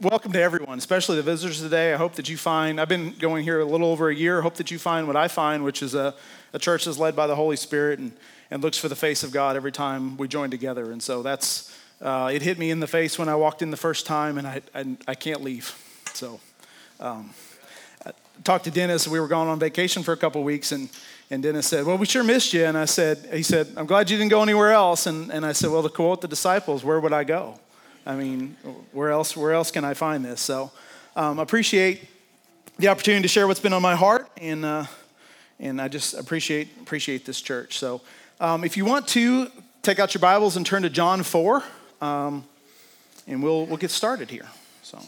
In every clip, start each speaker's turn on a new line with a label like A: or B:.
A: welcome to everyone, especially the visitors today. I hope that you find, I've been going here a little over a year. I hope that you find what I find, which is a, a church that's led by the Holy Spirit and, and looks for the face of God every time we join together. And so that's, uh, it hit me in the face when I walked in the first time, and I, I, I can't leave. So, um, I talked to Dennis. We were going on vacation for a couple weeks, and, and Dennis said, Well, we sure missed you. And I said, He said, I'm glad you didn't go anywhere else. And, and I said, Well, to quote the disciples, where would I go? I mean, where else, where else can I find this? So, um, appreciate the opportunity to share what's been on my heart, and, uh, and I just appreciate, appreciate this church. So, um, if you want to, take out your Bibles and turn to John 4 um, and we'll, we'll get started here. So,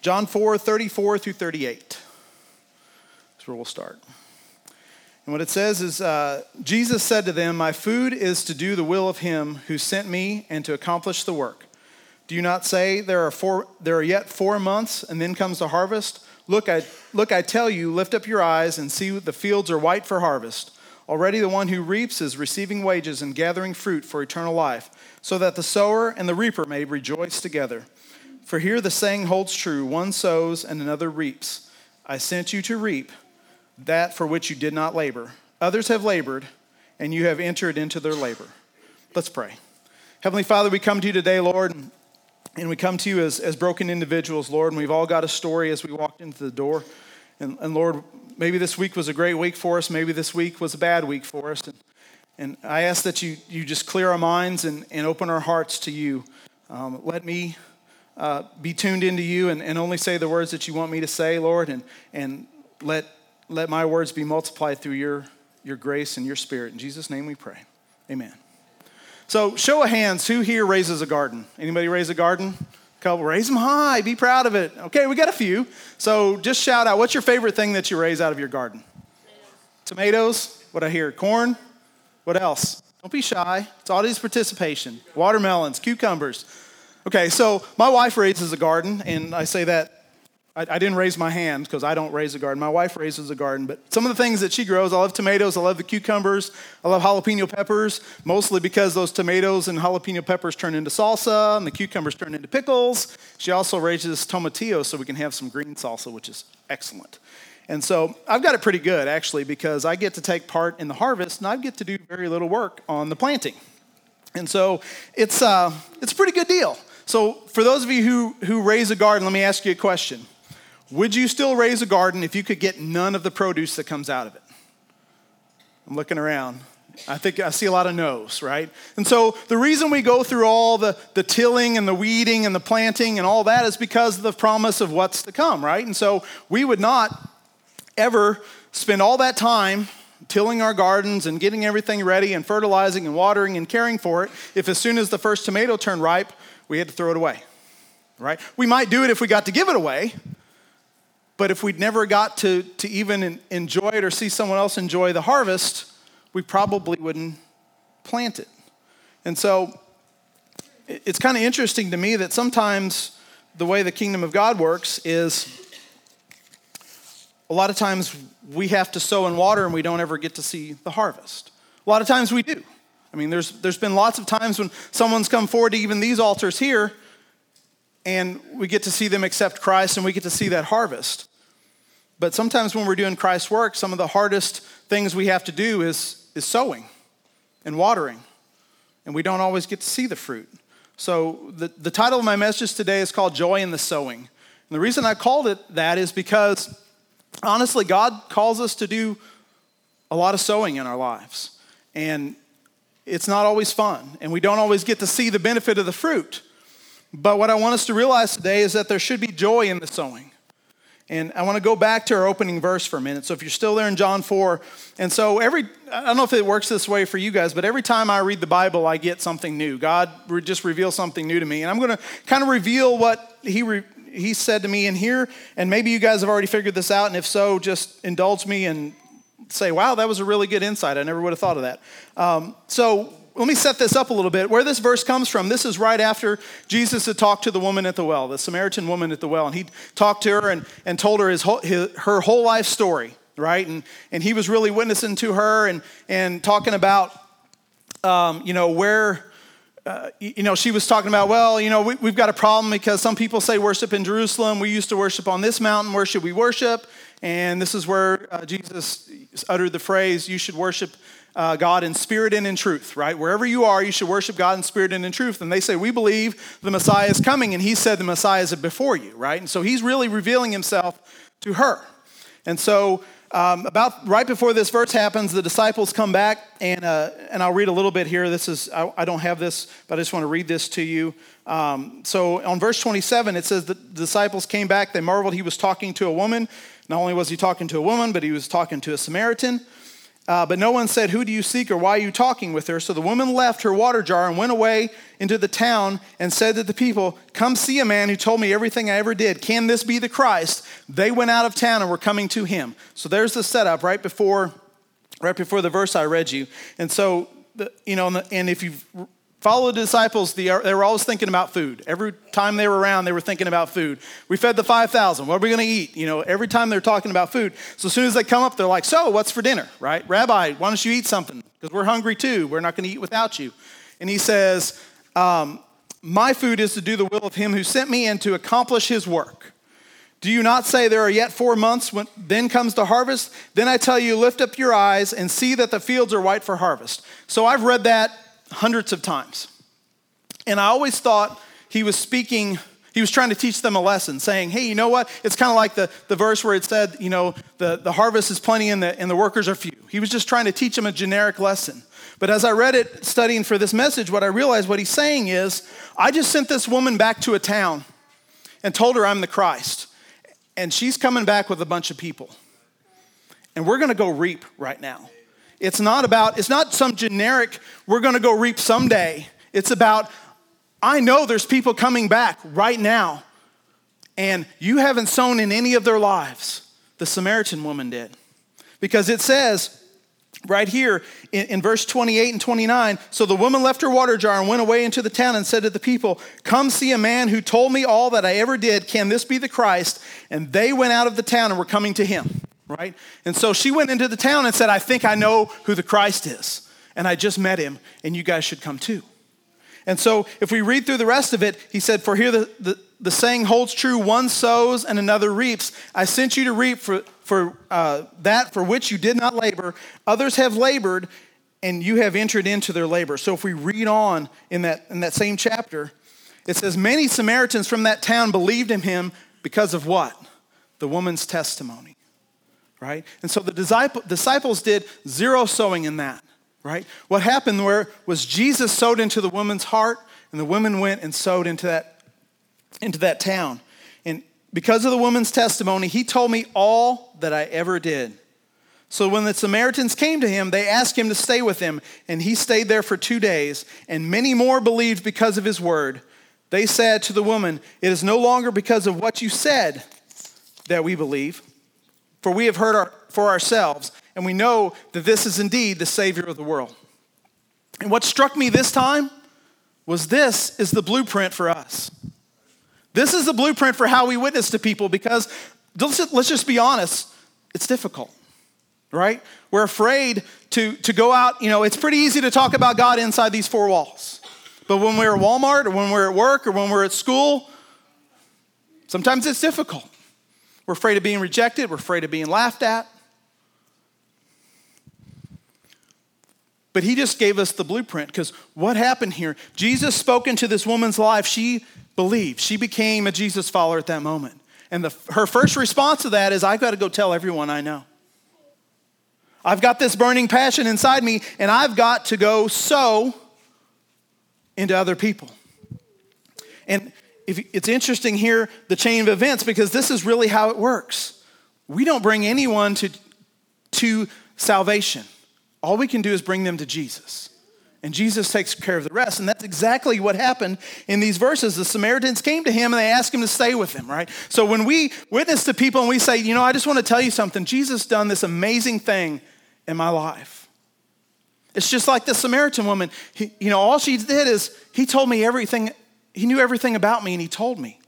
A: John 4 34 through 38. is where we'll start. And what it says is uh, Jesus said to them, My food is to do the will of him who sent me and to accomplish the work. Do you not say there are, four, there are yet four months and then comes the harvest? Look I, look, I tell you, lift up your eyes and see the fields are white for harvest. Already the one who reaps is receiving wages and gathering fruit for eternal life so that the sower and the reaper may rejoice together. For here the saying holds true one sows and another reaps. I sent you to reap that for which you did not labor. Others have labored, and you have entered into their labor. Let's pray. Heavenly Father, we come to you today, Lord, and we come to you as, as broken individuals, Lord, and we've all got a story as we walked into the door. And, and Lord, maybe this week was a great week for us, maybe this week was a bad week for us. And, and I ask that you, you just clear our minds and, and open our hearts to you. Um, let me uh, be tuned into you and, and only say the words that you want me to say, Lord, and, and let, let my words be multiplied through your, your grace and your spirit. In Jesus' name we pray. Amen. So, show of hands, who here raises a garden? Anybody raise a garden? Couple, raise them high, be proud of it. Okay, we got a few. So, just shout out, what's your favorite thing that you raise out of your garden? Tomatoes. What I hear? Corn. What else? Don't be shy. It's audience participation. Watermelons, cucumbers. Okay, so my wife raises a garden, and I say that I, I didn't raise my hand because I don't raise a garden. My wife raises a garden, but some of the things that she grows, I love tomatoes, I love the cucumbers, I love jalapeno peppers, mostly because those tomatoes and jalapeno peppers turn into salsa, and the cucumbers turn into pickles. She also raises tomatillos so we can have some green salsa, which is excellent. And so I've got it pretty good actually because I get to take part in the harvest and I get to do very little work on the planting. And so it's, uh, it's a pretty good deal. So for those of you who, who raise a garden, let me ask you a question. Would you still raise a garden if you could get none of the produce that comes out of it? I'm looking around. I think I see a lot of no's, right? And so the reason we go through all the, the tilling and the weeding and the planting and all that is because of the promise of what's to come, right? And so we would not ever spend all that time tilling our gardens and getting everything ready and fertilizing and watering and caring for it if as soon as the first tomato turned ripe, we had to throw it away. Right? We might do it if we got to give it away, but if we'd never got to, to even enjoy it or see someone else enjoy the harvest, we probably wouldn't plant it. And so it's kind of interesting to me that sometimes the way the kingdom of God works is a lot of times we have to sow and water and we don't ever get to see the harvest. A lot of times we do. I mean, there's, there's been lots of times when someone's come forward to even these altars here and we get to see them accept Christ and we get to see that harvest. But sometimes when we're doing Christ's work, some of the hardest things we have to do is, is sowing and watering. And we don't always get to see the fruit. So the, the title of my message today is called Joy in the Sowing. And the reason I called it that is because honestly, God calls us to do a lot of sowing in our lives. And it's not always fun, and we don't always get to see the benefit of the fruit. But what I want us to realize today is that there should be joy in the sowing. And I want to go back to our opening verse for a minute. So if you're still there in John 4, and so every, I don't know if it works this way for you guys, but every time I read the Bible, I get something new. God just reveals something new to me. And I'm going to kind of reveal what He re, he said to me in here, and maybe you guys have already figured this out, and if so, just indulge me and say, wow, that was a really good insight. I never would have thought of that. Um, so let me set this up a little bit. Where this verse comes from, this is right after Jesus had talked to the woman at the well, the Samaritan woman at the well, and he talked to her and, and told her his, whole, his, her whole life story, right? And, and he was really witnessing to her and, and talking about, um, you know, where uh, you know, she was talking about, well, you know, we, we've got a problem because some people say worship in Jerusalem. We used to worship on this mountain. Where should we worship? And this is where uh, Jesus uttered the phrase, you should worship uh, God in spirit and in truth, right? Wherever you are, you should worship God in spirit and in truth. And they say, We believe the Messiah is coming. And he said, The Messiah is before you, right? And so he's really revealing himself to her. And so, um, about right before this verse happens, the disciples come back, and, uh, and I'll read a little bit here. This is, I, I, don't have this, but I just want to read this to you. Um, so on verse 27, it says, The disciples came back, they marveled he was talking to a woman. Not only was he talking to a woman, but he was talking to a Samaritan. Uh, but no one said, Who do you seek or why are you talking with her? So the woman left her water jar and went away into the town and said to the people, Come see a man who told me everything I ever did. Can this be the Christ? They went out of town and were coming to him. So there's the setup right before, right before the verse I read you. And so, the, you know, and if you've Follow the disciples, they were always thinking about food. Every time they were around, they were thinking about food. We fed the 5,000. What are we going to eat? You know, every time they're talking about food. So as soon as they come up, they're like, So, what's for dinner, right? Rabbi, why don't you eat something? Because we're hungry too. We're not going to eat without you. And he says, um, My food is to do the will of him who sent me and to accomplish his work. Do you not say there are yet four months when then comes the harvest? Then I tell you, lift up your eyes and see that the fields are white for harvest. So I've read that hundreds of times. And I always thought he was speaking, he was trying to teach them a lesson, saying, hey, you know what? It's kind of like the, the verse where it said, you know, the, the harvest is plenty and the, and the workers are few. He was just trying to teach them a generic lesson. But as I read it, studying for this message, what I realized what he's saying is, I just sent this woman back to a town and told her I'm the Christ. And she's coming back with a bunch of people. And we're going to go reap right now. It's not about, it's not some generic, we're gonna go reap someday. It's about, I know there's people coming back right now, and you haven't sown in any of their lives. The Samaritan woman did. Because it says, right here in, in, verse 28 and 29 so the woman left her water jar and went away into the town and said to the people come see a man who told me all that i ever did can this be the christ and they went out of the town and were coming to him right? And so she went into the town and said, I think I know who the Christ is. And I just met him, and you guys should come too. And so if we read through the rest of it, he said, For here the, the, the saying holds true one sows and another reaps. I sent you to reap for, for uh, that for which you did not labor. Others have labored, and you have entered into their labor. So if we read on in that, in that same chapter, it says, Many Samaritans from that town believed in him because of what? The woman's testimony right? And so the disciples did zero sowing in that, right? What happened where was Jesus sowed into the woman's heart, and the woman went and sowed into that, into that town. And because of the woman's testimony, he told me all that I ever did. So when the Samaritans came to him, they asked him to stay with them, and he stayed there for two days, and many more believed because of his word. They said to the woman, It is no longer because of what you said that we believe for we have heard our, for ourselves, and we know that this is indeed the Savior of the world. And what struck me this time was this is the blueprint for us. This is the blueprint for how we witness to people because let's just be honest, it's difficult, right? We're afraid to, to go out, you know, it's pretty easy to talk about God inside these four walls. But when we're at Walmart or when we're at work or when we're at school, sometimes it's difficult. We're afraid of being rejected, we're afraid of being laughed at. But he just gave us the blueprint because what happened here? Jesus spoke into this woman's life. She believed. She became a Jesus follower at that moment. And the, her first response to that is, I've got to go tell everyone I know. I've got this burning passion inside me, and I've got to go sow into other people. And if, it's interesting here, the chain of events, because this is really how it works. We don't bring anyone to, to salvation. All we can do is bring them to Jesus. And Jesus takes care of the rest. And that's exactly what happened in these verses. The Samaritans came to him and they asked him to stay with them, right? So when we witness to people and we say, you know, I just want to tell you something, Jesus done this amazing thing in my life. It's just like the Samaritan woman. He, you know, all she did is, he told me everything he knew everything about me and he told me.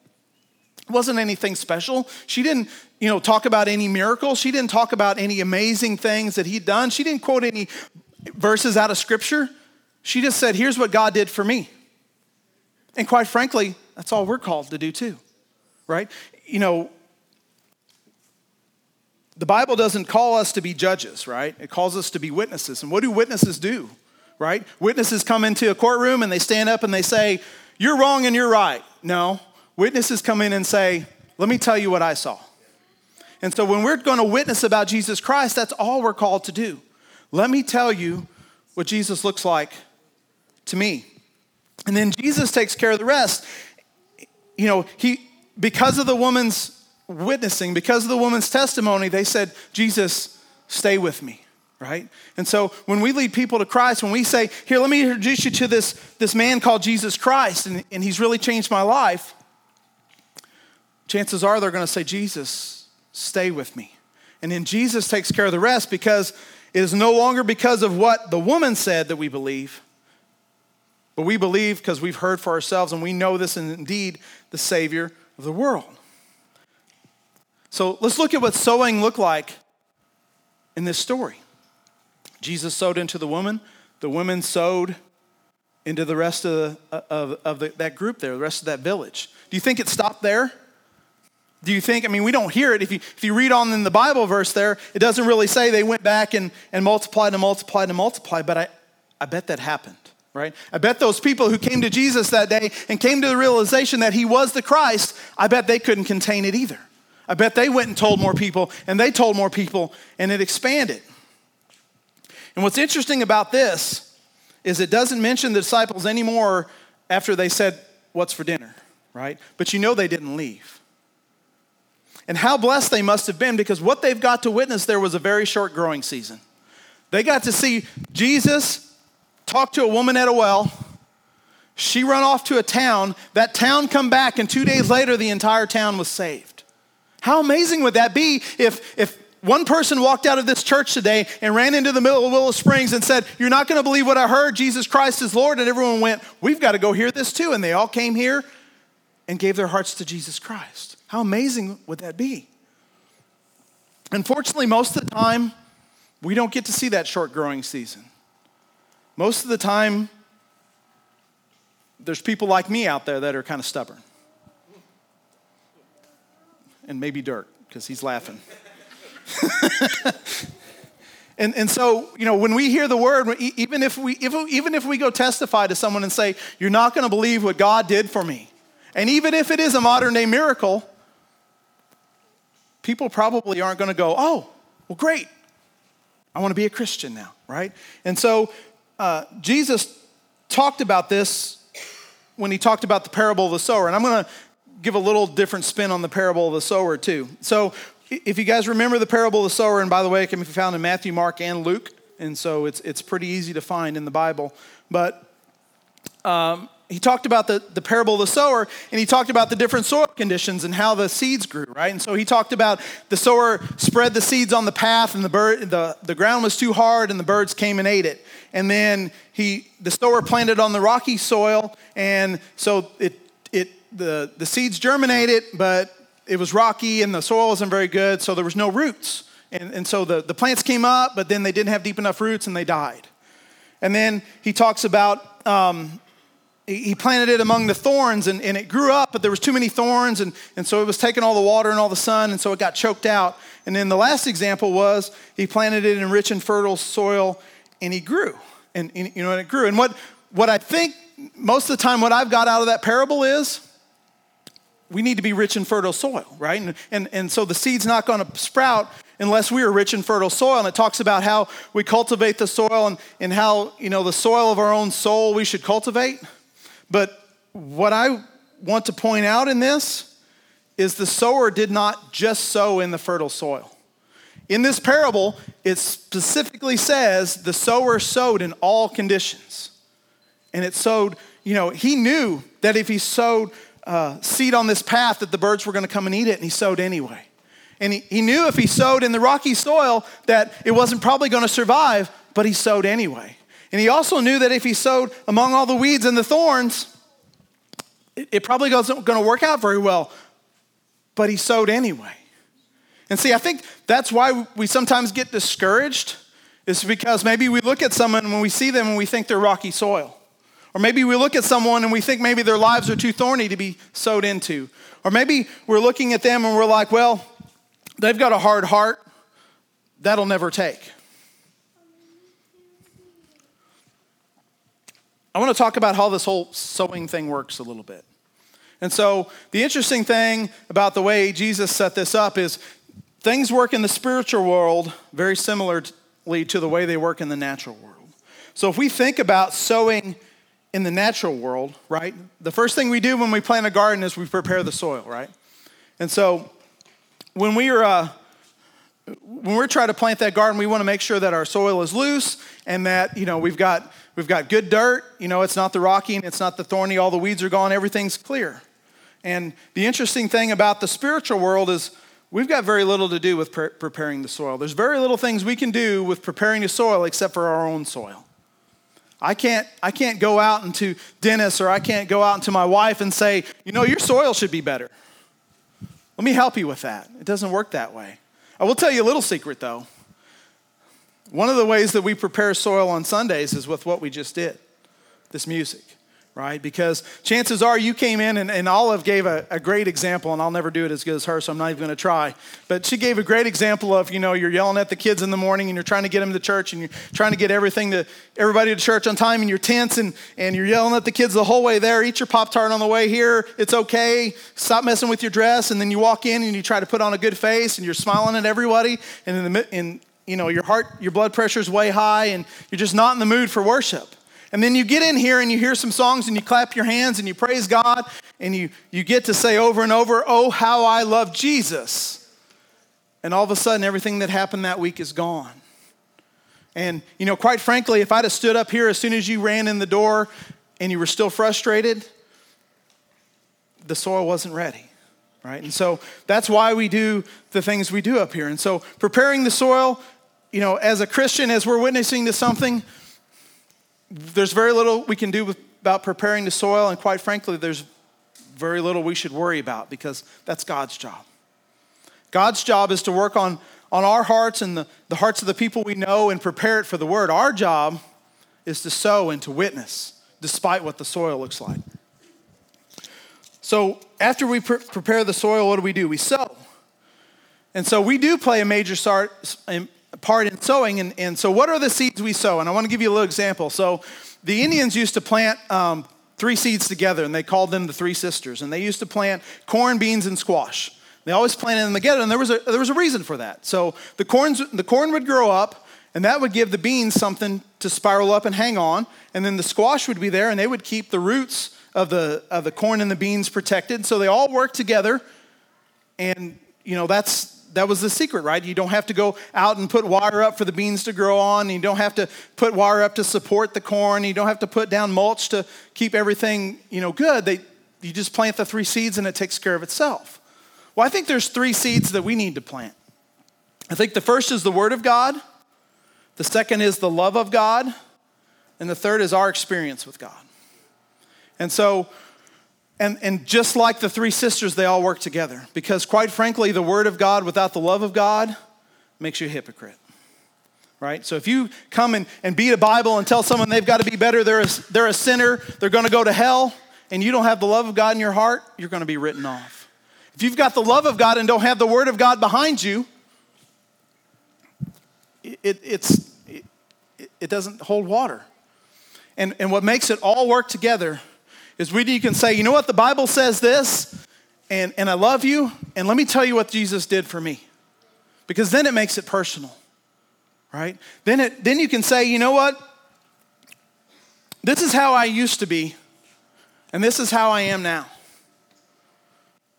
A: It wasn't anything special. She didn't, you know, talk about any miracles. She didn't talk about any amazing things that he'd done. She didn't quote any verses out of scripture. She just said, "Here's what God did for me." And quite frankly, that's all we're called to do too, right? You know, the Bible doesn't call us to be judges, right? It calls us to be witnesses. And what do witnesses do, right? Witnesses come into a courtroom and they stand up and they say, You're wrong and you're right. No, witnesses come in and say, Let me tell you what I saw. And so when we're going to witness about Jesus Christ, that's all we're called to do. Let me tell you what Jesus looks like to me. And then Jesus takes care of the rest. You know, he because of the woman's witnessing, because of the woman's testimony, they said, Jesus, stay with me, right? And so when we lead people to Christ, when we say, Here, let me introduce you to this, this man called Jesus Christ, and, and he's really changed my life, chances are they're going to say, Jesus, stay with me. And then Jesus takes care of the rest because it is no longer because of what the woman said that we believe, but we believe because we've heard for ourselves and we know this is indeed the Savior of the world. So let's look at what sowing looked like in this story. Jesus sowed into the woman, the women sowed into the rest of, the, of, of the, that group there, the rest of that village. Do you think it stopped there? Do you think, I mean, we don't hear it. If you, if you read on in the Bible verse there, it doesn't really say they went back and, and multiplied and multiplied and multiplied, but I, I bet that happened, right? I bet those people who came to Jesus that day and came to the realization that he was the Christ, I bet they couldn't contain it either. I bet they went and told more people, and they told more people, and it expanded. And what's interesting about this is it doesn't mention the disciples anymore after they said, What's for dinner, right? But you know they didn't leave. And how blessed they must have been because what they've got to witness there was a very short growing season. They got to see Jesus talk to a woman at a well. She run off to a town. That town come back, and two days later, the entire town was saved. How amazing would that be if, if one person walked out of this church today and ran into the middle of Willow Springs and said, You're not going to believe what I heard. Jesus Christ is Lord. And everyone went, We've got to go hear this too. And they all came here and gave their hearts to Jesus Christ. How amazing would that be? Unfortunately, most of the time, we don't get to see that short growing season. Most of the time, there's people like me out there that are kind of stubborn and maybe Dirk, because he's laughing. and, and so, you know, when we hear the word, even if we, even if we go testify to someone and say, You're not going to believe what God did for me, and even if it is a modern day miracle, people probably aren't going to go, Oh, well, great. I want to be a Christian now, right? And so, uh, Jesus talked about this when he talked about the parable of the sower. And I'm going to give a little different spin on the parable of the sower, too. So, if you guys remember the parable of the sower, and by the way, it can be found in Matthew, Mark, and Luke, and so it's, it's pretty easy to find in the Bible. But um, he talked about the, the parable of the sower, and he talked about the different soil conditions and how the seeds grew, right? And so he talked about the sower spread the seeds on the path, and the, bird, the, the ground was too hard, and the birds came and ate it. And then he, the sower planted on the rocky soil, and so it, it the, the seeds germinated, but it was rocky and the soil wasn't very good, so there was no roots. And, and so the, the plants came up, but then they didn't have deep enough roots and they died. And then he talks about um, he planted it among the thorns and, and it grew up, but there was too many thorns, and, and so it was taking all the water and all the sun, and so it got choked out. And then the last example was he planted it in rich and fertile soil and he grew. And, and you know, and it grew. And what, what I think most of the time what I've got out of that parable is we need to be rich in fertile soil, right? And, and, and so the seed's not going to sprout unless we are rich in fertile soil. And it talks about how we cultivate the soil and, and how, you know, the soil of our own soul we should cultivate. But what I want to point out in this is the sower did not just sow in the fertile soil. In this parable, it specifically says the sower sowed in all conditions. And it sowed, you know, he knew that if he sowed uh, seed on this path that the birds were going to come and eat it, and he sowed anyway. And he, he knew if he sowed in the rocky soil that it wasn't probably going to survive, but he sowed anyway. And he also knew that if he sowed among all the weeds and the thorns, it, it probably wasn't going to work out very well, but he sowed anyway. And see, I think that's why we sometimes get discouraged, is because maybe we look at someone when we see them and we think they're rocky soil. Or maybe we look at someone and we think maybe their lives are too thorny to be sowed into. Or maybe we're looking at them and we're like, well, they've got a hard heart. That'll never take. I want to talk about how this whole sowing thing works a little bit. And so, the interesting thing about the way Jesus set this up is things work in the spiritual world very similarly to the way they work in the natural world. So, if we think about sowing in the natural world, right, the first thing we do when we plant a garden is we prepare the soil, right? And so, when we are uh, when we're trying to plant that garden, we want to make sure that our soil is loose and that you know we've got we've got good dirt. You know, it's not the rocky, it's not the thorny. All the weeds are gone. Everything's clear. And the interesting thing about the spiritual world is we've got very little to do with pre- preparing the soil. There's very little things we can do with preparing the soil except for our own soil. I can't, I can't go out into Dennis or I can't go out into my wife and say, you know, your soil should be better. Let me help you with that. It doesn't work that way. I will tell you a little secret though. One of the ways that we prepare soil on Sundays is with what we just did this music right? Because chances are you came in and, and Olive gave a, a, great example, and I'll never do it as good as her, so I'm not even gonna try. But she gave a great example of, you know, you're yelling at the kids in the morning and you're trying to get them to church and you're trying to get everything to everybody to church on time and you're tense and, and you're yelling at the kids the whole way there. Eat your Pop Tart on the way here. It's okay. Stop messing with your dress. And then you walk in and you try to put on a good face and you're smiling at everybody. And in the in you know, your heart, your blood pressure's way high and you're just not in the mood for worship. And then you get in here and you hear some songs and you clap your hands and you praise God and you, you get to say over and over, Oh, how I love Jesus. And all of a sudden, everything that happened that week is gone. And, you know, quite frankly, if I'd have stood up here as soon as you ran in the door and you were still frustrated, the soil wasn't ready, right? And so that's why we do the things we do up here. And so preparing the soil, you know, as a Christian, as we're witnessing to something, there's very little we can do with, about preparing the soil, and quite frankly, there's very little we should worry about because that's God's job. God's job is to work on, on our hearts and the, the hearts of the people we know and prepare it for the word. Our job is to sow and to witness, despite what the soil looks like. So, after we pre- prepare the soil, what do we do? We sow. And so, we do play a major start, part in sowing. And, and so, what are the seeds we sow? And I want to give you a little example. So, the Indians used to plant um, three seeds together, and they called them the three sisters. And they used to plant corn, beans, and squash. They always planted them together, and there was a, there was a reason for that. So, the, corns, the corn would grow up, and that would give the beans something to spiral up and hang on. And then the squash would be there, and they would keep the roots of the, of the corn and the beans protected. So, they all worked together. And, you know, that's, that was the secret, right? You don't have to go out and put wire up for the beans to grow on. You don't have to put wire up to support the corn. You don't have to put down mulch to keep everything, you know, good. They, you just plant the three seeds and it takes care of itself. Well, I think there's three seeds that we need to plant. I think the first is the Word of God, the second is the love of God, and the third is our experience with God. And so and, and just like the three sisters, they all work together. Because, quite frankly, the Word of God without the love of God makes you a hypocrite. Right? So, if you come and, and beat a Bible and tell someone they've got to be better, they're a, they're a sinner, they're going to go to hell, and you don't have the love of God in your heart, you're going to be written off. If you've got the love of God and don't have the Word of God behind you, it, it's, it, it doesn't hold water. And, and what makes it all work together is when you can say, you know what, the Bible says this, and, and I love you, and let me tell you what Jesus did for me. Because then it makes it personal, right? Then, it, then you can say, you know what, this is how I used to be, and this is how I am now.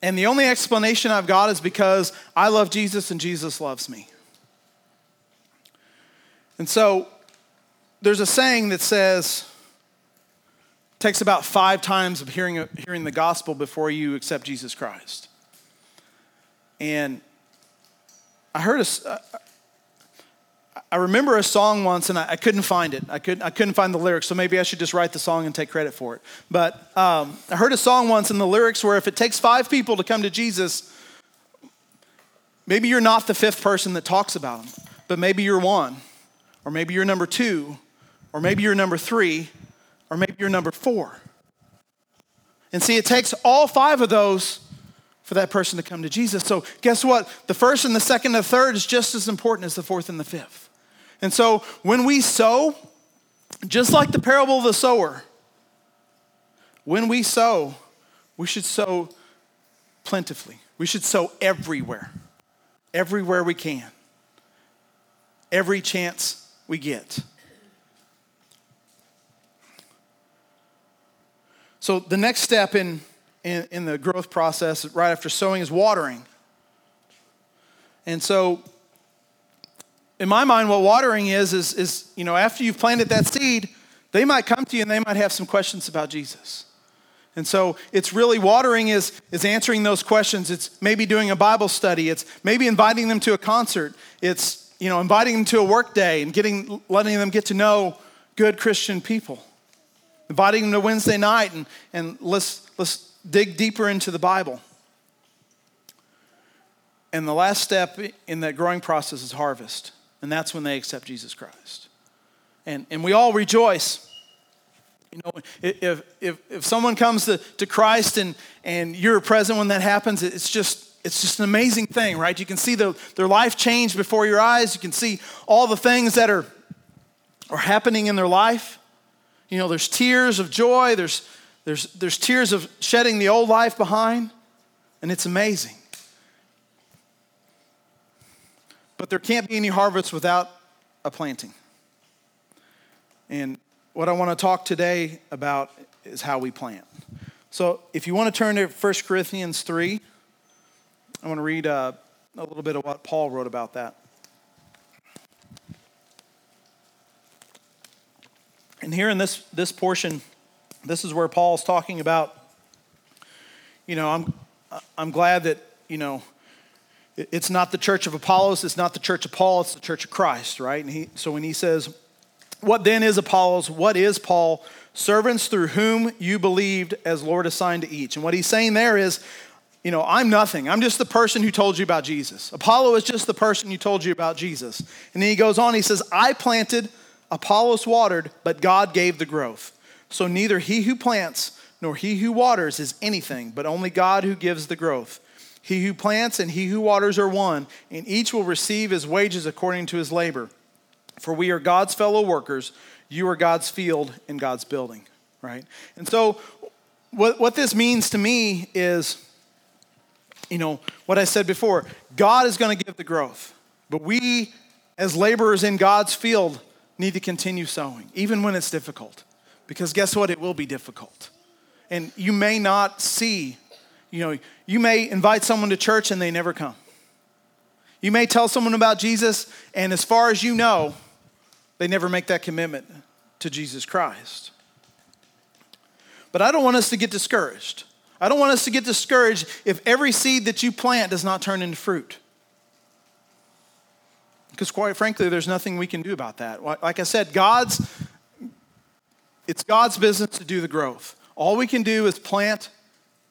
A: And the only explanation I've got is because I love Jesus and Jesus loves me. And so there's a saying that says, takes about five times of hearing, hearing the gospel before you accept Jesus Christ. And I heard a, I remember a song once and I, I couldn't find it. I couldn't, I couldn't find the lyrics, so maybe I should just write the song and take credit for it. But um, I heard a song once and the lyrics were if it takes five people to come to Jesus, maybe you're not the fifth person that talks about him, but maybe you're one, or maybe you're number two, or maybe you're number three, or maybe you're number four. And see, it takes all five of those for that person to come to Jesus. So, guess what? The first and the second and the third is just as important as the fourth and the fifth. And so, when we sow, just like the parable of the sower, when we sow, we should sow plentifully. We should sow everywhere, everywhere we can, every chance we get. So, the next step in, in, in, the growth process right after sowing is watering. And so, in my mind, what watering is, is, is, you know, after you've planted that seed, they might come to you and they might have some questions about Jesus. And so it's really watering is, is answering those questions. It's maybe doing a Bible study. It's maybe inviting them to a concert. It's, you know, inviting them to a work day and getting, letting them get to know good Christian people. Inviting them to Wednesday night and, and let's, let's dig deeper into the Bible. And the last step in that growing process is harvest. And that's when they accept Jesus Christ. And, and we all rejoice. You know, if, if, if someone comes to, to Christ and, and you're present when that happens, it's just, it's just an amazing thing, right? You can see the, their life change before your eyes. You can see all the things that are, are happening in their life. You know, there's tears of joy, there's, there's, there's tears of shedding the old life behind, and it's amazing. But there can't be any harvest without a planting. And what I want to talk today about is how we plant. So if you want to turn to 1 Corinthians 3, I want to read uh, a little bit of what Paul wrote about that. And here in this, this portion, this is where Paul's talking about, you know, I'm, I'm glad that, you know, it's not the church of Apollos, it's not the church of Paul, it's the church of Christ, right? And he, so when he says, What then is Apollos? What is Paul? Servants through whom you believed as Lord assigned to each. And what he's saying there is, you know, I'm nothing. I'm just the person who told you about Jesus. Apollo is just the person who told you about Jesus. And then he goes on, he says, I planted, Apollos watered, but God gave the growth. So neither he who plants nor he who waters is anything, but only God who gives the growth. He who plants and he who waters are one, and each will receive his wages according to his labor. For we are God's fellow workers. You are God's field and God's building, right? And so, what, what this means to me is, you know, what I said before God is going to give the growth, but we, as laborers in God's field, need to continue sowing, even when it's difficult. Because guess what? It will be difficult. And you may not see you know, you may invite someone to church and they never come. You may tell someone about Jesus, and as far as you know, they never make that commitment to Jesus Christ. But I don't want us to get discouraged. I don't want us to get discouraged if every seed that you plant does not turn into fruit. Because quite frankly, there's nothing we can do about that. Like I said, God's it's God's business to do the growth. All we can do is plant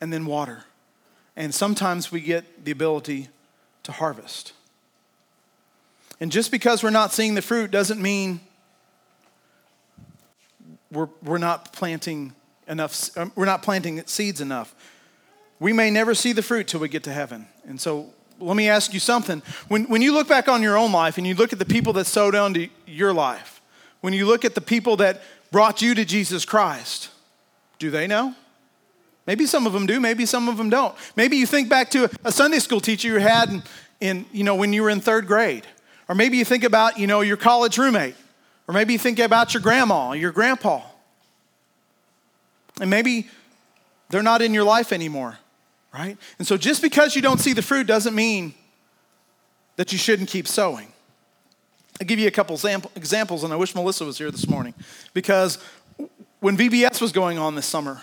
A: and then water. And sometimes we get the ability to harvest. And just because we're not seeing the fruit doesn't mean we're, we're not planting enough, um, we're not planting seeds enough. We may never see the fruit till we get to heaven. And so let me ask you something. When, when you look back on your own life and you look at the people that sowed into your life, when you look at the people that brought you to Jesus Christ, do they know? Maybe some of them do, maybe some of them don't. Maybe you think back to a Sunday school teacher you had in, in, you know, when you were in third grade. Or maybe you think about, you know, your college roommate. Or maybe you think about your grandma, your grandpa. And maybe they're not in your life anymore, right? And so just because you don't see the fruit doesn't mean that you shouldn't keep sowing. I'll give you a couple examples, and I wish Melissa was here this morning. Because when VBS was going on this summer,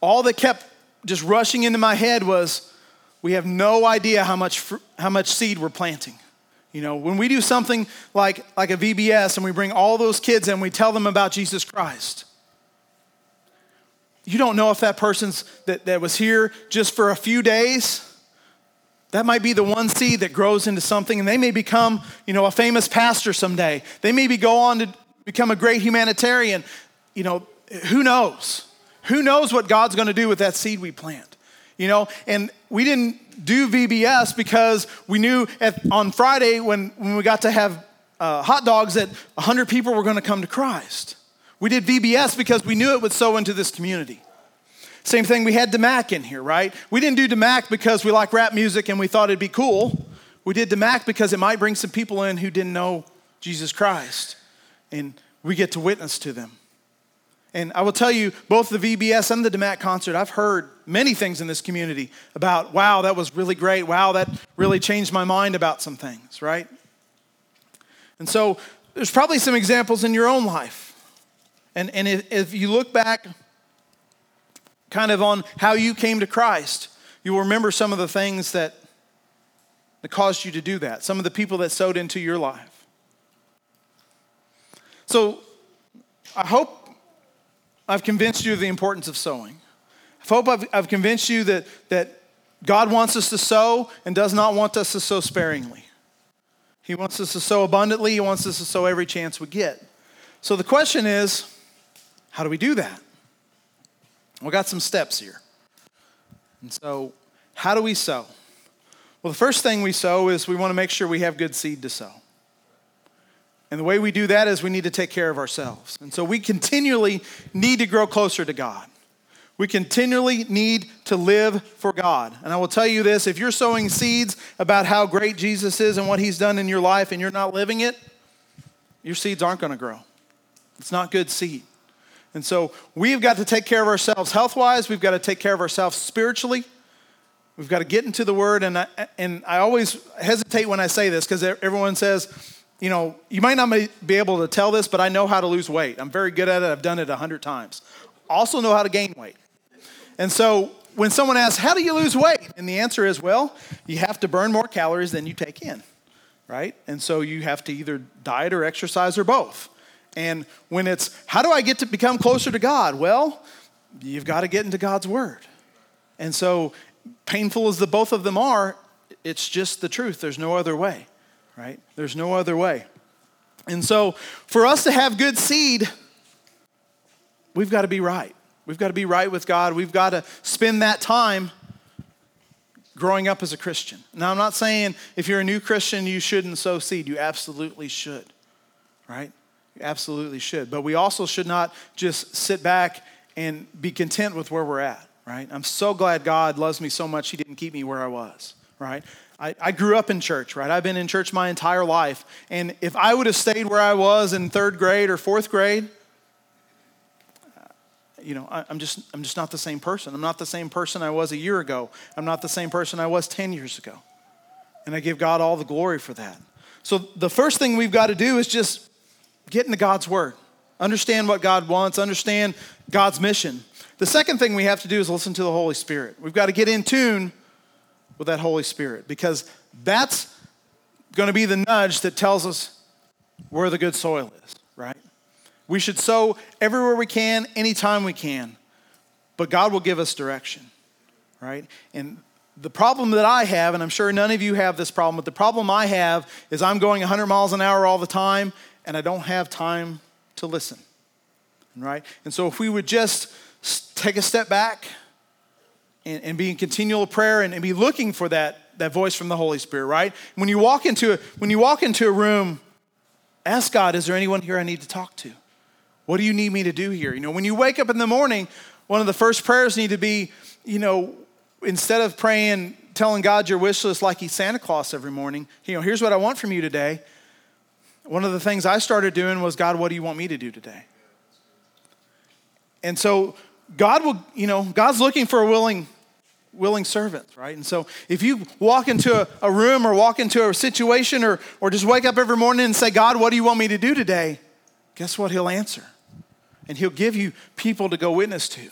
A: all that kept just rushing into my head was we have no idea how much, fr- how much seed we're planting. You know, when we do something like, like a VBS and we bring all those kids and we tell them about Jesus Christ, you don't know if that person's that, that was here just for a few days. That might be the one seed that grows into something, and they may become, you know, a famous pastor someday. They maybe go on to become a great humanitarian. You know, who knows? Who knows what God's going to do with that seed we plant? You know, and we didn't do VBS because we knew at, on Friday when, when we got to have uh, hot dogs that 100 people were going to come to Christ. We did VBS because we knew it would sow into this community. Same thing, we had DeMac in here, right? We didn't do DeMac because we like rap music and we thought it'd be cool. We did DeMac because it might bring some people in who didn't know Jesus Christ. And we get to witness to them. And I will tell you, both the VBS and the DeMac concert, I've heard many things in this community about, wow, that was really great. Wow, that really changed my mind about some things, right? And so there's probably some examples in your own life. And, and if, if you look back kind of on how you came to Christ, you will remember some of the things that, that caused you to do that, some of the people that sowed into your life. So I hope I've convinced you of the importance of sowing. I hope I've, I've convinced you that, that God wants us to sow and does not want us to sow sparingly. He wants us to sow abundantly, He wants us to sow every chance we get. So the question is how do we do that? We got some steps here. And so, how do we sow? Well, the first thing we sow is we want to make sure we have good seed to sow. And the way we do that is we need to take care of ourselves. And so we continually need to grow closer to God. We continually need to live for God. And I will tell you this if you're sowing seeds about how great Jesus is and what he's done in your life and you're not living it, your seeds aren't going to grow. It's not good seed. And so we've got to take care of ourselves health wise, we've got to take care of ourselves spiritually. We've got to get into the word. And I, and I always hesitate when I say this because everyone says, you know, you might not be able to tell this, but I know how to lose weight. I'm very good at it. I've done it a hundred times. Also know how to gain weight. And so when someone asks, how do you lose weight? And the answer is, well, you have to burn more calories than you take in, right? And so you have to either diet or exercise or both. And when it's, how do I get to become closer to God? Well, you've got to get into God's word. And so, painful as the both of them are, it's just the truth. There's no other way right? There's no other way. And so, for us to have good seed, we've got to be right. We've got to be right with God. We've got to spend that time growing up as a Christian. Now, I'm not saying if you're a new Christian, you shouldn't sow seed. You absolutely should, right? Absolutely should. But we also should not just sit back and be content with where we're at, right? I'm so glad God loves me so much, He didn't keep me where I was, right? I, I grew up in church, right? I've been in church my entire life. And if I would have stayed where I was in third grade or fourth grade, you know, I, am just, I'm just not the same person. I'm not the same person I was a year ago. I'm not the same person I was 10 years ago. And I give God all the glory for that. So the first thing we've got to do is just get into God's word, understand what God wants, understand God's mission. The second thing we have to do is listen to the Holy Spirit. We've got to get in tune with that Holy Spirit because that's going to be the nudge that tells us where the good soil is, right? We should sow everywhere we can, anytime we can, but God will give us direction, right? And the problem that I have, and I'm sure none of you have this problem, but the problem I have is I'm going 100 miles an hour all the time and I don't have time to listen, right? And so if we would just take a step back, and, and be in continual prayer and, and be looking for that, that voice from the Holy Spirit, right? When you walk into a, when you walk into a room, ask God, is there anyone here I need to talk to? What do you need me to do here? You know, when you wake up in the morning, one of the first prayers need to be, you know, instead of praying, telling God your wish list like he's Santa Claus every morning, you know, here's what I want from you today. One of the things I started doing was, God, what do you want me to do today? And so God will, you know, God's looking for a willing willing servant, right? And so if you walk into a, a, room or walk into a situation or, or just wake up every morning and say, God, what do you want me to do today? Guess what? He'll answer. And he'll give you people to go witness to.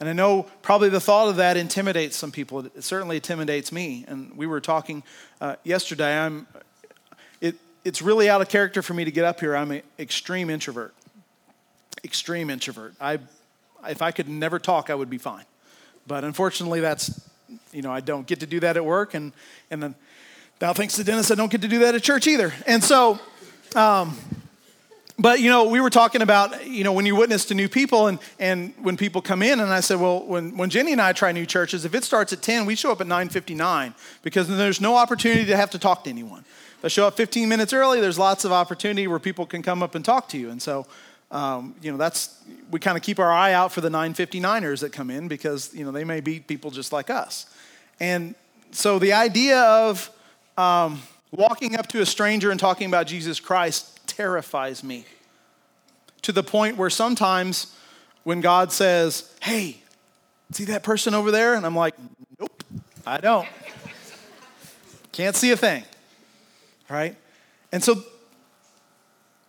A: And I know probably the thought of that intimidates some people. It certainly intimidates me. And we were talking uh, yesterday. I'm, it's really out of character for me to get up here. I'm an extreme introvert. Extreme introvert. I, if I could never talk, I would be fine. But unfortunately, that's, you know, I don't get to do that at work. And, and then now, thanks to Dennis, I don't get to do that at church either. And so, um, but you know, we were talking about you know when you witness to new people and and when people come in, and I said, well, when when Jenny and I try new churches, if it starts at ten, we show up at nine fifty nine because there's no opportunity to have to talk to anyone. I show up 15 minutes early, there's lots of opportunity where people can come up and talk to you, and so. Um, you know that's we kind of keep our eye out for the 959ers that come in because you know they may be people just like us and so the idea of um, walking up to a stranger and talking about jesus christ terrifies me to the point where sometimes when God says, Hey, see that person over there? And I'm like, Nope, I don't. Can't see a thing. Right? And so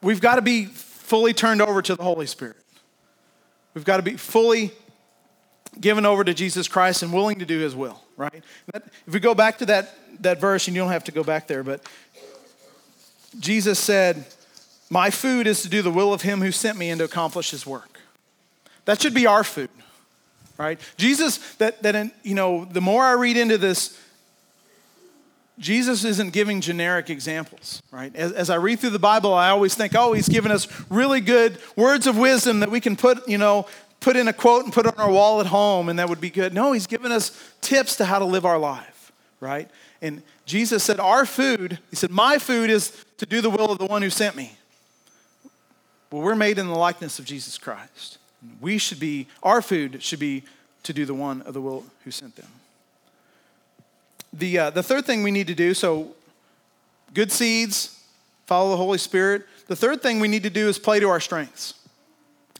A: we've got to be fully turned over to the Holy Spirit. We've got to be fully given over to Jesus Christ and willing to do his will, right? If we go back to that, that verse, and you don't have to go back there, but Jesus said, my food is to do the will of him who sent me and to accomplish his work. That should be our food, right? Jesus, that, that in, you know, the more I read into this, Jesus isn't giving generic examples, right? As, as, I read through the Bible, I always think, oh, he's given us really good words of wisdom that we can put, you know, put in a quote and put on our wall at home, and that would be good. No, he's given us tips to how to live our life, right? And Jesus said, our food, he said, my food is to do the will of the one who sent me. Well, we're made in the likeness of Jesus Christ. We should be, our food should be to do the one of the will who sent them. The, uh, the third thing we need to do so, good seeds, follow the Holy Spirit. The third thing we need to do is play to our strengths.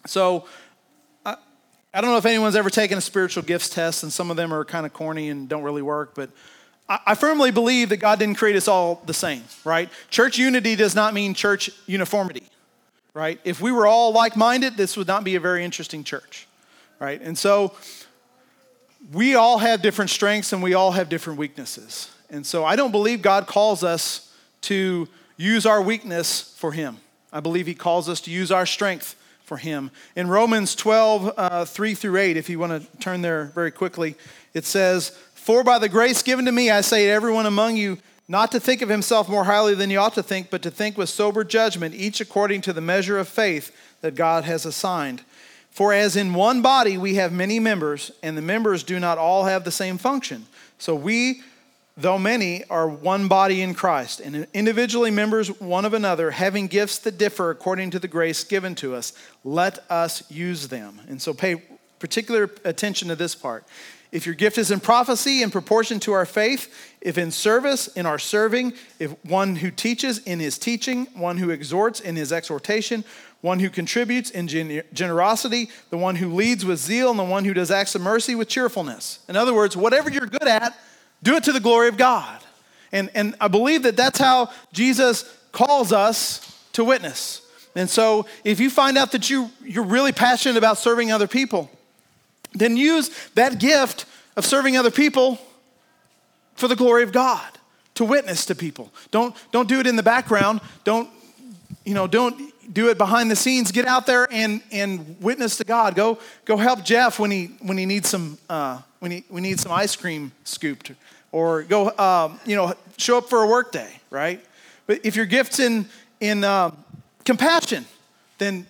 A: So, I, I don't know if anyone's ever taken a spiritual gifts test, and some of them are kind of corny and don't really work, but I, I firmly believe that God didn't create us all the same, right? Church unity does not mean church uniformity right? If we were all like minded, this would not be a very interesting church, right? And so we all have different strengths and we all have different weaknesses. And so I don't believe God calls us to use our weakness for Him. I believe He calls us to use our strength for Him. In Romans 12, uh, 3 through 8, if you want to turn there very quickly, it says, For by the grace given to me, I say to everyone among you, not to think of himself more highly than he ought to think, but to think with sober judgment, each according to the measure of faith that God has assigned. For as in one body we have many members, and the members do not all have the same function. So we, though many, are one body in Christ, and individually members one of another, having gifts that differ according to the grace given to us. Let us use them. And so pay particular attention to this part. If your gift is in prophecy in proportion to our faith, if in service, in our serving, if one who teaches in his teaching, one who exhorts in his exhortation, one who contributes in generosity, the one who leads with zeal, and the one who does acts of mercy with cheerfulness. In other words, whatever you're good at, do it to the glory of God. And, and I believe that that's how Jesus calls us to witness. And so if you find out that you, you're really passionate about serving other people, then use that gift of serving other people for the glory of God, to witness to people. Don't, don't do it in the background. Don't, you know, don't do it behind the scenes. Get out there and, and witness to God. Go, go help Jeff when he, when he needs some, uh, when he, we need some ice cream scooped. Or go, um, you know, show up for a work day, right? But if your gift's in, in uh, compassion, then,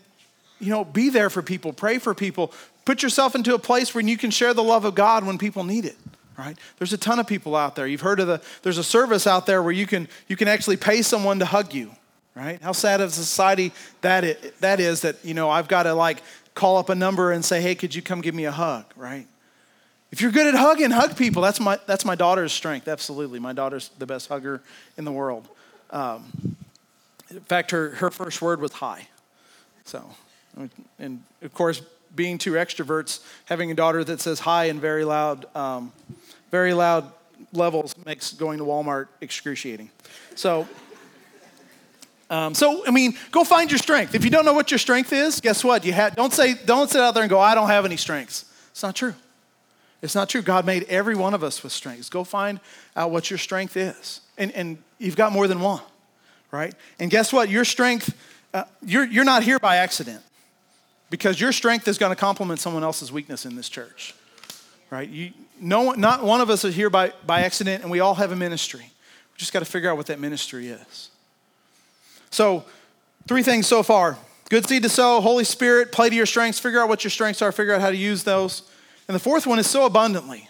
A: you know, be there for people, pray for people, Put yourself into a place where you can share the love of God when people need it. Right? There's a ton of people out there. You've heard of the there's a service out there where you can you can actually pay someone to hug you. Right? How sad of a society that is, that is that you know I've got to like call up a number and say, "Hey, could you come give me a hug?" Right? If you're good at hugging, hug people. That's my that's my daughter's strength. Absolutely, my daughter's the best hugger in the world. Um, in fact, her her first word was hi. So, and of course, being two extroverts, having a daughter that says hi in very loud, um, very loud levels makes going to Walmart excruciating. So, um, so I mean, go find your strength. If you don't know what your strength is, guess what? You have, don't say, don't sit out there and go, I don't have any strengths. It's not true. It's not true. God made every one of us with strengths. Go find out what your strength is, and and you've got more than one, right? And guess what? Your strength, uh, you're you're not here by accident because your strength is going to complement someone else's weakness in this church right you, no not one of us is here by, by accident and we all have a ministry we just got to figure out what that ministry is so three things so far Good seed to sow, Holy Spirit, play to your strengths, figure out what your strengths are, figure out how to use those. And the fourth one is sow abundantly.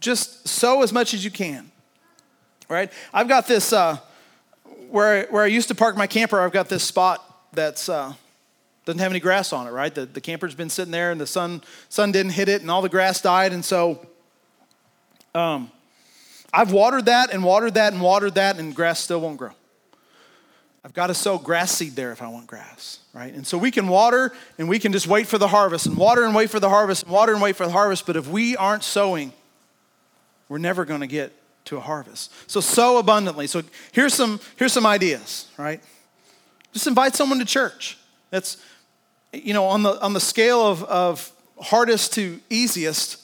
A: Just sow as much as you can. Right? I've got this, uh, where, I, where I used to park my camper, I've got this spot that's, uh, doesn't have any grass on it, right? The, the camper's been sitting there and the sun, sun didn't hit it and all the grass died. And so um, I've watered that and watered that and watered that and grass still won't grow. I've got to sow grass seed there if I want grass, right? And so we can water and we can just wait for the harvest and water and wait for the harvest and water and wait for the harvest. But if we aren't sowing, we're never going to get to a harvest. So sow abundantly. So here's some here's some ideas, right? Just invite someone to church. That's you know on the on the scale of, of hardest to easiest,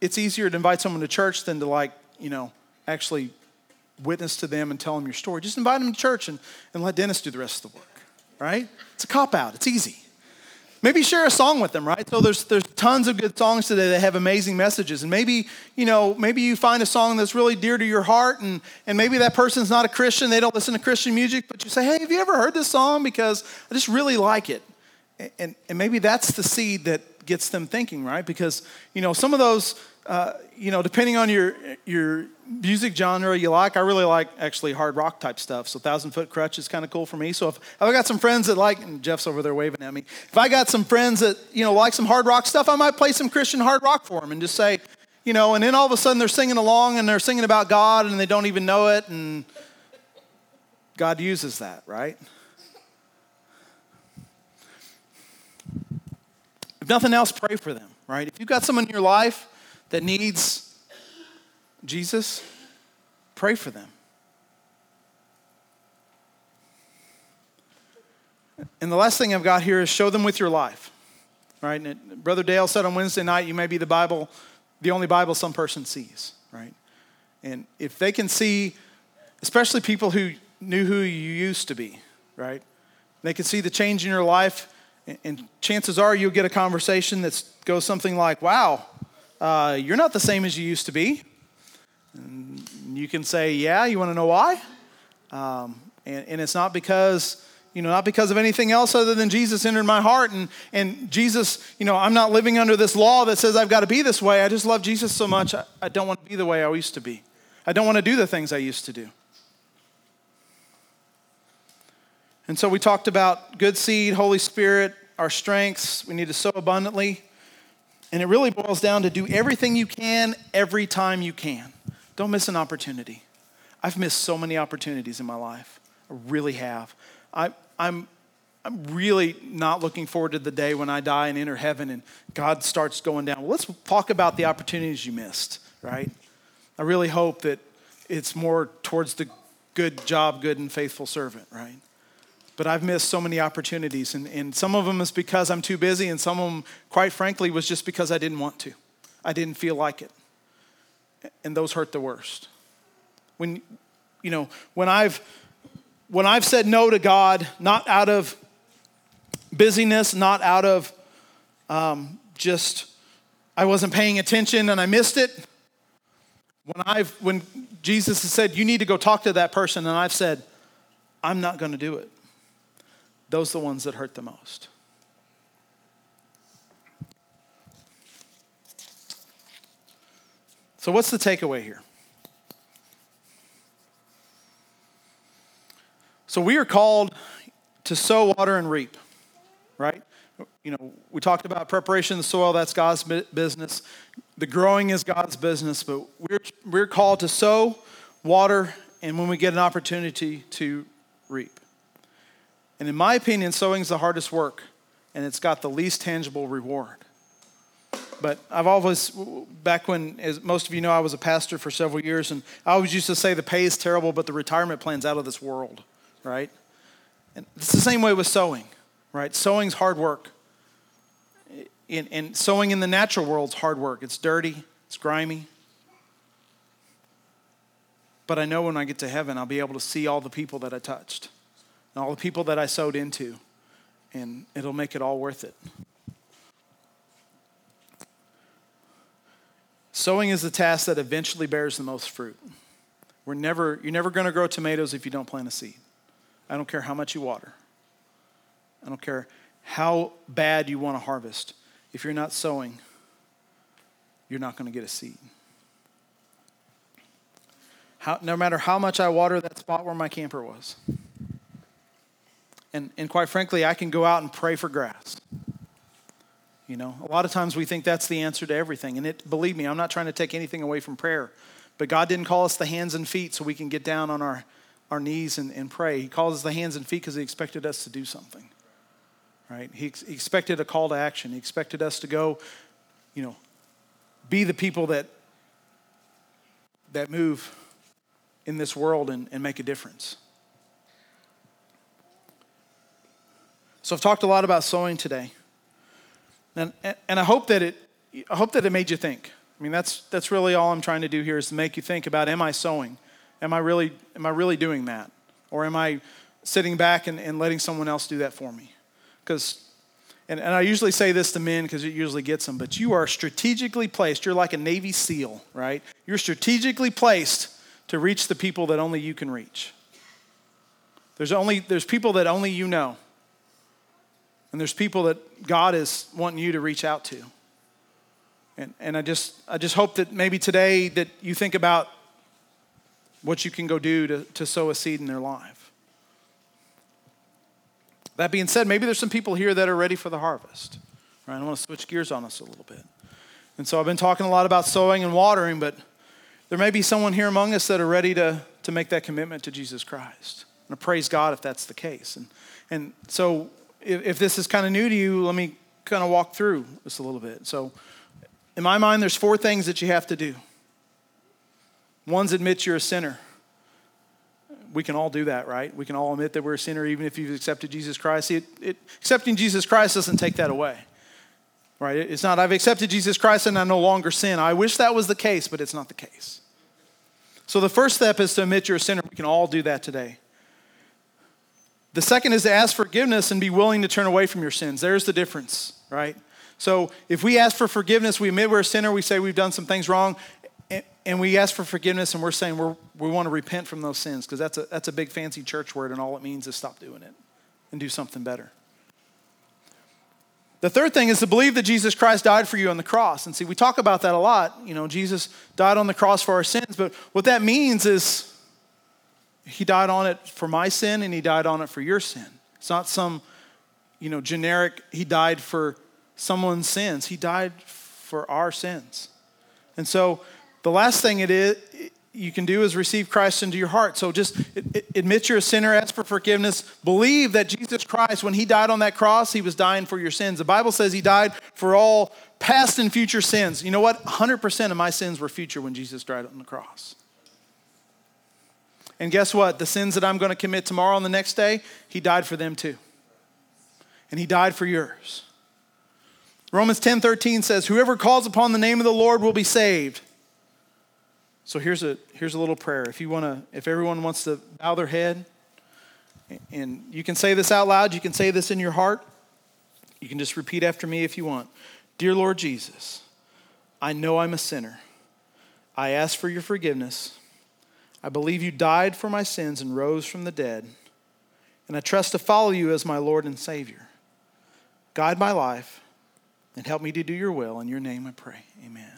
A: it's easier to invite someone to church than to like, you know, actually witness to them and tell them your story. Just invite them to church and, and let Dennis do the rest of the work, right? It's a cop out, it's easy. Maybe share a song with them, right? So there's, there's tons of good songs today that have amazing messages. And maybe, you know, maybe you find a song that's really dear to your heart and, and maybe that person's not a Christian, they don't listen to Christian music, but you say, hey, have you ever heard this song? Because I just really like it. And, and maybe that's the seed that gets them thinking, right? Because, you know, some of those uh, you know, depending on your your music genre you like, I really like actually hard rock type stuff. So Thousand Foot Krutch is kind of cool for me. So if, if I got some friends that like, and Jeff's over there waving at me. If I got some friends that you know like some hard rock stuff, I might play some Christian hard rock for them and just say, you know, and then all of a sudden they're singing along and they're singing about God and they don't even know it, and God uses that, right? If nothing else, pray for them, right? If you've got someone in your life that needs Jesus, pray for them. And the last thing I've got here is show them with your life. Right? And Brother Dale said on Wednesday night, you may be the Bible, the only Bible some person sees, right? And if they can see, especially people who knew who you used to be, right? They can see the change in your life, and chances are you'll get a conversation that goes something like, wow, uh, You're not the same as you used to be. And you can say, Yeah, you want to know why? Um, and, and it's not because you know, not because of anything else other than Jesus entered my heart. And, and Jesus, you know, I'm not living under this law that says I've got to be this way. I just love Jesus so much, I, I don't want to be the way I used to be. I don't want to do the things I used to do. And so we talked about good seed, Holy Spirit, our strengths. We need to sow abundantly. And it really boils down to do everything you can every time you can. Don't miss an opportunity. I've missed so many opportunities in my life. I really have. I, I'm, I'm really not looking forward to the day when I die and enter heaven and God starts going down. Well, let's talk about the opportunities you missed, right? I really hope that it's more towards the good job, good and faithful servant, right? but I've missed so many opportunities. And, and some of them is because I'm too busy, and some of them, quite frankly, was just because I didn't want to. I didn't feel like it. And those hurt the worst. When, you know, when I've, when I've said no to God, not out of busyness, not out of um, just I wasn't paying attention and I missed it. When I've when Jesus has said you need to go talk to that person, and I've said I'm not going to do it those are the ones that hurt the most. So, what's the takeaway here? So, we are called to sow, water, and reap, right? You know, we talked about preparation of the soil, that's God's business. The growing is God's business, but we're, we're called to sow, water, and when we get an opportunity to reap. And in my opinion, sowing is the hardest work, and it's got the least tangible reward. But I've always, back when, as most of you know, I was a pastor for several years, and I always used to say the pay is terrible, but the retirement plan's out of this world, right? And it's the same way with sowing, right? Sowing's hard work. And, and in the natural world's hard work. It's dirty, it's grimy. But I know when I get to heaven, I'll be able to see all the people that I touched and all the people that I sowed into, and it'll make it all worth it. Sowing is the task that eventually bears the most fruit. We're never, you're never going to grow tomatoes if you don't plant a seed. I don't care how much you water. I don't care how bad you want to harvest. If you're not sowing, you're not going to get a seed. How, no matter how much I water that spot where my camper was. And, and quite frankly, I can go out and pray for grass. You know, a lot of times we think that's the answer to everything. And it, believe me, I'm not trying to take anything away from prayer. But God didn't call us the hands and feet so we can get down on our, our knees and, and pray. He calls us the hands and feet because He expected us to do something. Right? He, he expected a call to action. He expected us to go, you know, be the people that that move in this world and, and make a difference. So I've talked a lot about sowing today. And, and I hope that it I hope that it made you think. I mean, that's, that's really all I'm trying to do here is to make you think about am I sowing? Am I really, am I really doing that? Or am I sitting back and, and letting someone else do that for me? Because, and, and I usually say this to men because it usually gets them, but you are strategically placed. You're like a Navy SEAL, right? You're strategically placed to reach the people that only you can reach. There's only there's people that only you know. And there's people that God is wanting you to reach out to. And, and I, just, I just hope that maybe today that you think about what you can go do to, to sow a seed in their life. That being said, maybe there's some people here that are ready for the harvest. Right? I want to switch gears on us a little bit. And so I've been talking a lot about sowing and watering, but there may be someone here among us that are ready to, to make that commitment to Jesus Christ. And I praise God if that's the case. And, and so if, if this is kind of new to you, let me kind of walk through this a little bit. So in my mind, there's four things that you have to do. One's admit you're a sinner. We can all do that, right? We can all admit that we're a sinner even if you've accepted Jesus Christ. It, it, accepting Jesus Christ doesn't take that away, right? It's not, I've accepted Jesus Christ and I no longer sin. I wish that was the case, but it's not the case. So the first step is to admit you're a sinner. We can all do that today. The second is to ask forgiveness and be willing to turn away from your sins. There's the difference, right? So if we ask for forgiveness, we admit we're a sinner, we say we've done some things wrong, and we ask for forgiveness and we're saying we're, we want to repent from those sins because that's a, that's a big fancy church word and all it means is stop doing it and do something better. The third thing is to believe that Jesus Christ died for you on the cross. And see, we talk about that a lot. You know, Jesus died on the cross for our sins, but what that means is he died on it for my sin and he died on it for your sin. It's not some, you know, generic, he died for someone's sins. He died for our sins. And so the last thing it is you can do is receive Christ into your heart. So just admit you're a sinner, ask for forgiveness, believe that Jesus Christ, when he died on that cross, he was dying for your sins. The Bible says he died for all past and future sins. You know what? 100% of my sins were future when Jesus died on the cross. And guess what? The sins that I'm going to commit tomorrow and the next day, he died for them too. And he died for yours. Romans 10:13 says, Whoever calls upon the name of the Lord will be saved. So here's a, here's a little prayer. If you want to, if everyone wants to bow their head, and you can say this out loud, you can say this in your heart. You can just repeat after me if you want. Dear Lord Jesus, I know I'm a sinner. I ask for your forgiveness. I believe you died for my sins and rose from the dead. And I trust to follow you as my Lord and Savior. Guide my life and help me to do your will. In your name I pray. Amen.